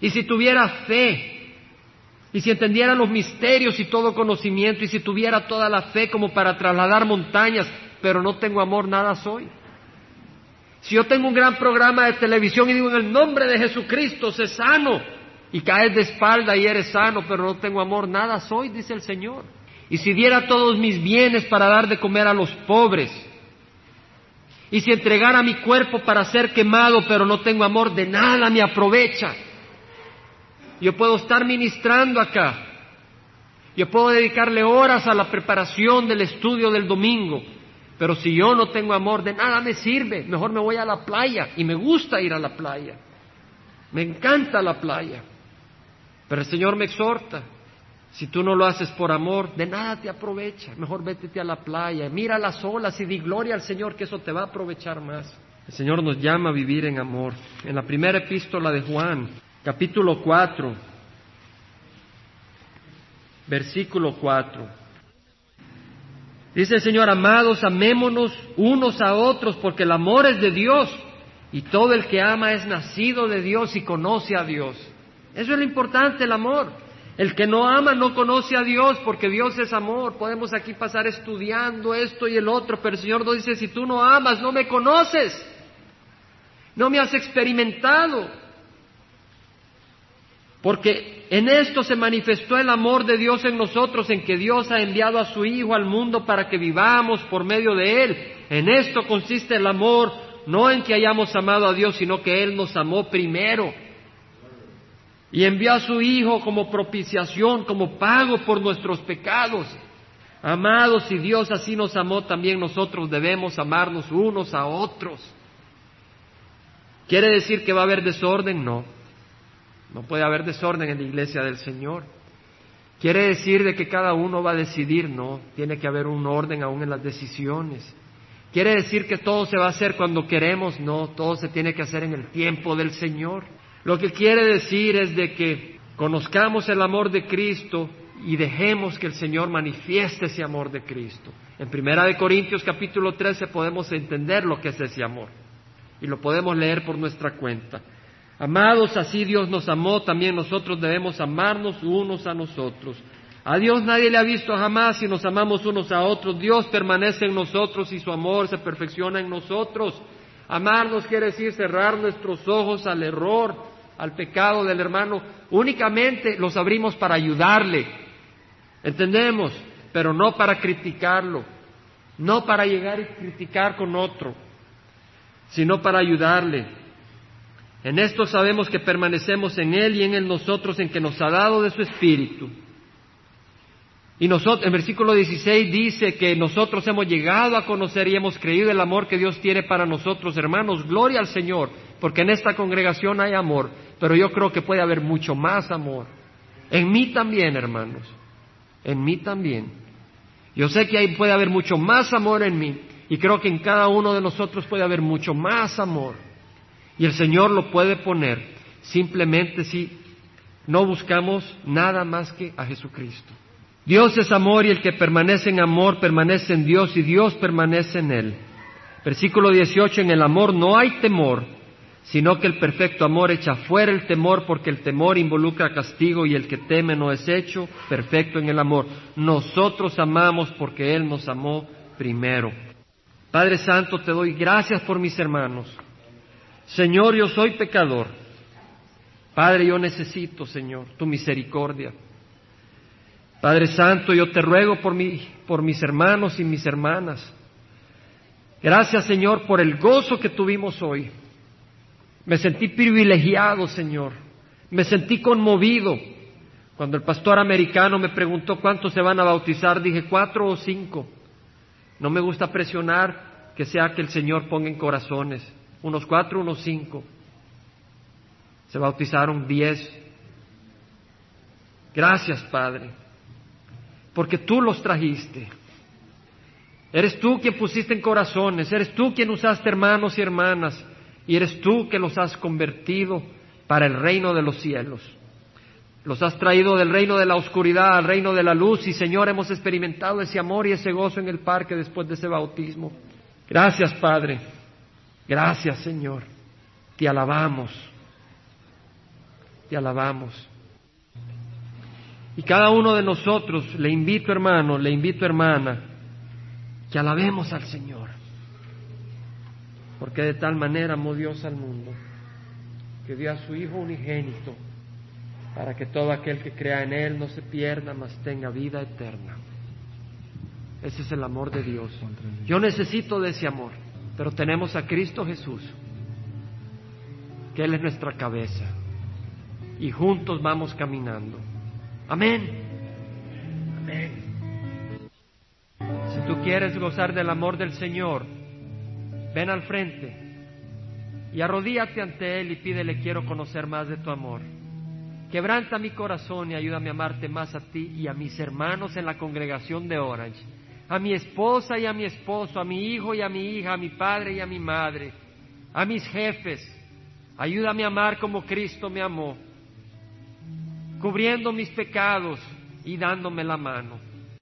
y si tuviera fe, y si entendiera los misterios y todo conocimiento, y si tuviera toda la fe como para trasladar montañas, pero no tengo amor, nada soy. Si yo tengo un gran programa de televisión y digo en el nombre de Jesucristo, sé sano, y caes de espalda y eres sano, pero no tengo amor, nada soy, dice el Señor. Y si diera todos mis bienes para dar de comer a los pobres, y si entregara mi cuerpo para ser quemado, pero no tengo amor, de nada me aprovecha. Yo puedo estar ministrando acá. Yo puedo dedicarle horas a la preparación del estudio del domingo. Pero si yo no tengo amor, de nada me sirve. Mejor me voy a la playa. Y me gusta ir a la playa. Me encanta la playa. Pero el Señor me exhorta, si tú no lo haces por amor, de nada te aprovecha. Mejor vétete a la playa, mira las olas y di gloria al Señor, que eso te va a aprovechar más. El Señor nos llama a vivir en amor. En la primera epístola de Juan, capítulo 4, versículo 4. Dice el Señor, amados, amémonos unos a otros, porque el amor es de Dios, y todo el que ama es nacido de Dios y conoce a Dios. Eso es lo importante, el amor. El que no ama no conoce a Dios porque Dios es amor. Podemos aquí pasar estudiando esto y el otro, pero el Señor nos dice, si tú no amas, no me conoces. No me has experimentado. Porque en esto se manifestó el amor de Dios en nosotros, en que Dios ha enviado a su Hijo al mundo para que vivamos por medio de Él. En esto consiste el amor, no en que hayamos amado a Dios, sino que Él nos amó primero y envió a su Hijo como propiciación, como pago por nuestros pecados. Amados, si Dios así nos amó, también nosotros debemos amarnos unos a otros. ¿Quiere decir que va a haber desorden? No. No puede haber desorden en la iglesia del Señor. ¿Quiere decir de que cada uno va a decidir? No. Tiene que haber un orden aún en las decisiones. ¿Quiere decir que todo se va a hacer cuando queremos? No, todo se tiene que hacer en el tiempo del Señor. Lo que quiere decir es de que conozcamos el amor de Cristo y dejemos que el Señor manifieste ese amor de Cristo. En Primera de Corintios capítulo 13 podemos entender lo que es ese amor y lo podemos leer por nuestra cuenta. Amados, así Dios nos amó, también nosotros debemos amarnos unos a nosotros. A Dios nadie le ha visto jamás y nos amamos unos a otros. Dios permanece en nosotros y su amor se perfecciona en nosotros. Amarnos quiere decir cerrar nuestros ojos al error, al pecado del hermano. Únicamente los abrimos para ayudarle. ¿Entendemos? Pero no para criticarlo. No para llegar y criticar con otro, sino para ayudarle. En esto sabemos que permanecemos en Él y en Él nosotros, en que nos ha dado de su Espíritu. Y nosotros, en versículo 16 dice que nosotros hemos llegado a conocer y hemos creído el amor que Dios tiene para nosotros, hermanos. Gloria al Señor, porque en esta congregación hay amor, pero yo creo que puede haber mucho más amor. En mí también, hermanos. En mí también. Yo sé que ahí puede haber mucho más amor en mí y creo que en cada uno de nosotros puede haber mucho más amor. Y el Señor lo puede poner simplemente si no buscamos nada más que a Jesucristo. Dios es amor y el que permanece en amor permanece en Dios y Dios permanece en él. Versículo 18, en el amor no hay temor, sino que el perfecto amor echa fuera el temor porque el temor involucra castigo y el que teme no es hecho perfecto en el amor. Nosotros amamos porque Él nos amó primero. Padre Santo, te doy gracias por mis hermanos. Señor, yo soy pecador. Padre, yo necesito, Señor, tu misericordia. Padre Santo, yo te ruego por, por mis hermanos y mis hermanas. Gracias, Señor, por el gozo que tuvimos hoy. Me sentí privilegiado, Señor. Me sentí conmovido Cuando el pastor americano me preguntó cuántos se van a bautizar, dije cuatro o cinco. No me gusta presionar que sea que el Señor ponga en corazones. Unos cuatro, unos cinco. Se bautizaron diez. Gracias, Padre, porque tú los trajiste. Eres tú quien pusiste en corazones, eres tú quien usaste hermanos y hermanas, y eres tú que los has convertido para el reino de los cielos. Los has traído del reino de la oscuridad al reino de la luz y Señor hemos experimentado ese amor y ese gozo en el parque después de ese bautismo. Gracias Padre, gracias Señor, te alabamos, te alabamos. Y cada uno de nosotros, le invito hermano, le invito hermana, que alabemos al Señor, porque de tal manera amó Dios al mundo, que dio a su Hijo unigénito, para que todo aquel que crea en Él no se pierda, mas tenga vida eterna. Ese es el amor de Dios. Yo necesito de ese amor, pero tenemos a Cristo Jesús, que Él es nuestra cabeza, y juntos vamos caminando. Amén. Amén. Si tú quieres gozar del amor del Señor, ven al frente y arrodíate ante Él y pídele, quiero conocer más de tu amor. Quebranta mi corazón y ayúdame a amarte más a ti y a mis hermanos en la congregación de Orange, a mi esposa y a mi esposo, a mi hijo y a mi hija, a mi padre y a mi madre, a mis jefes. Ayúdame a amar como Cristo me amó, cubriendo mis pecados y dándome la mano.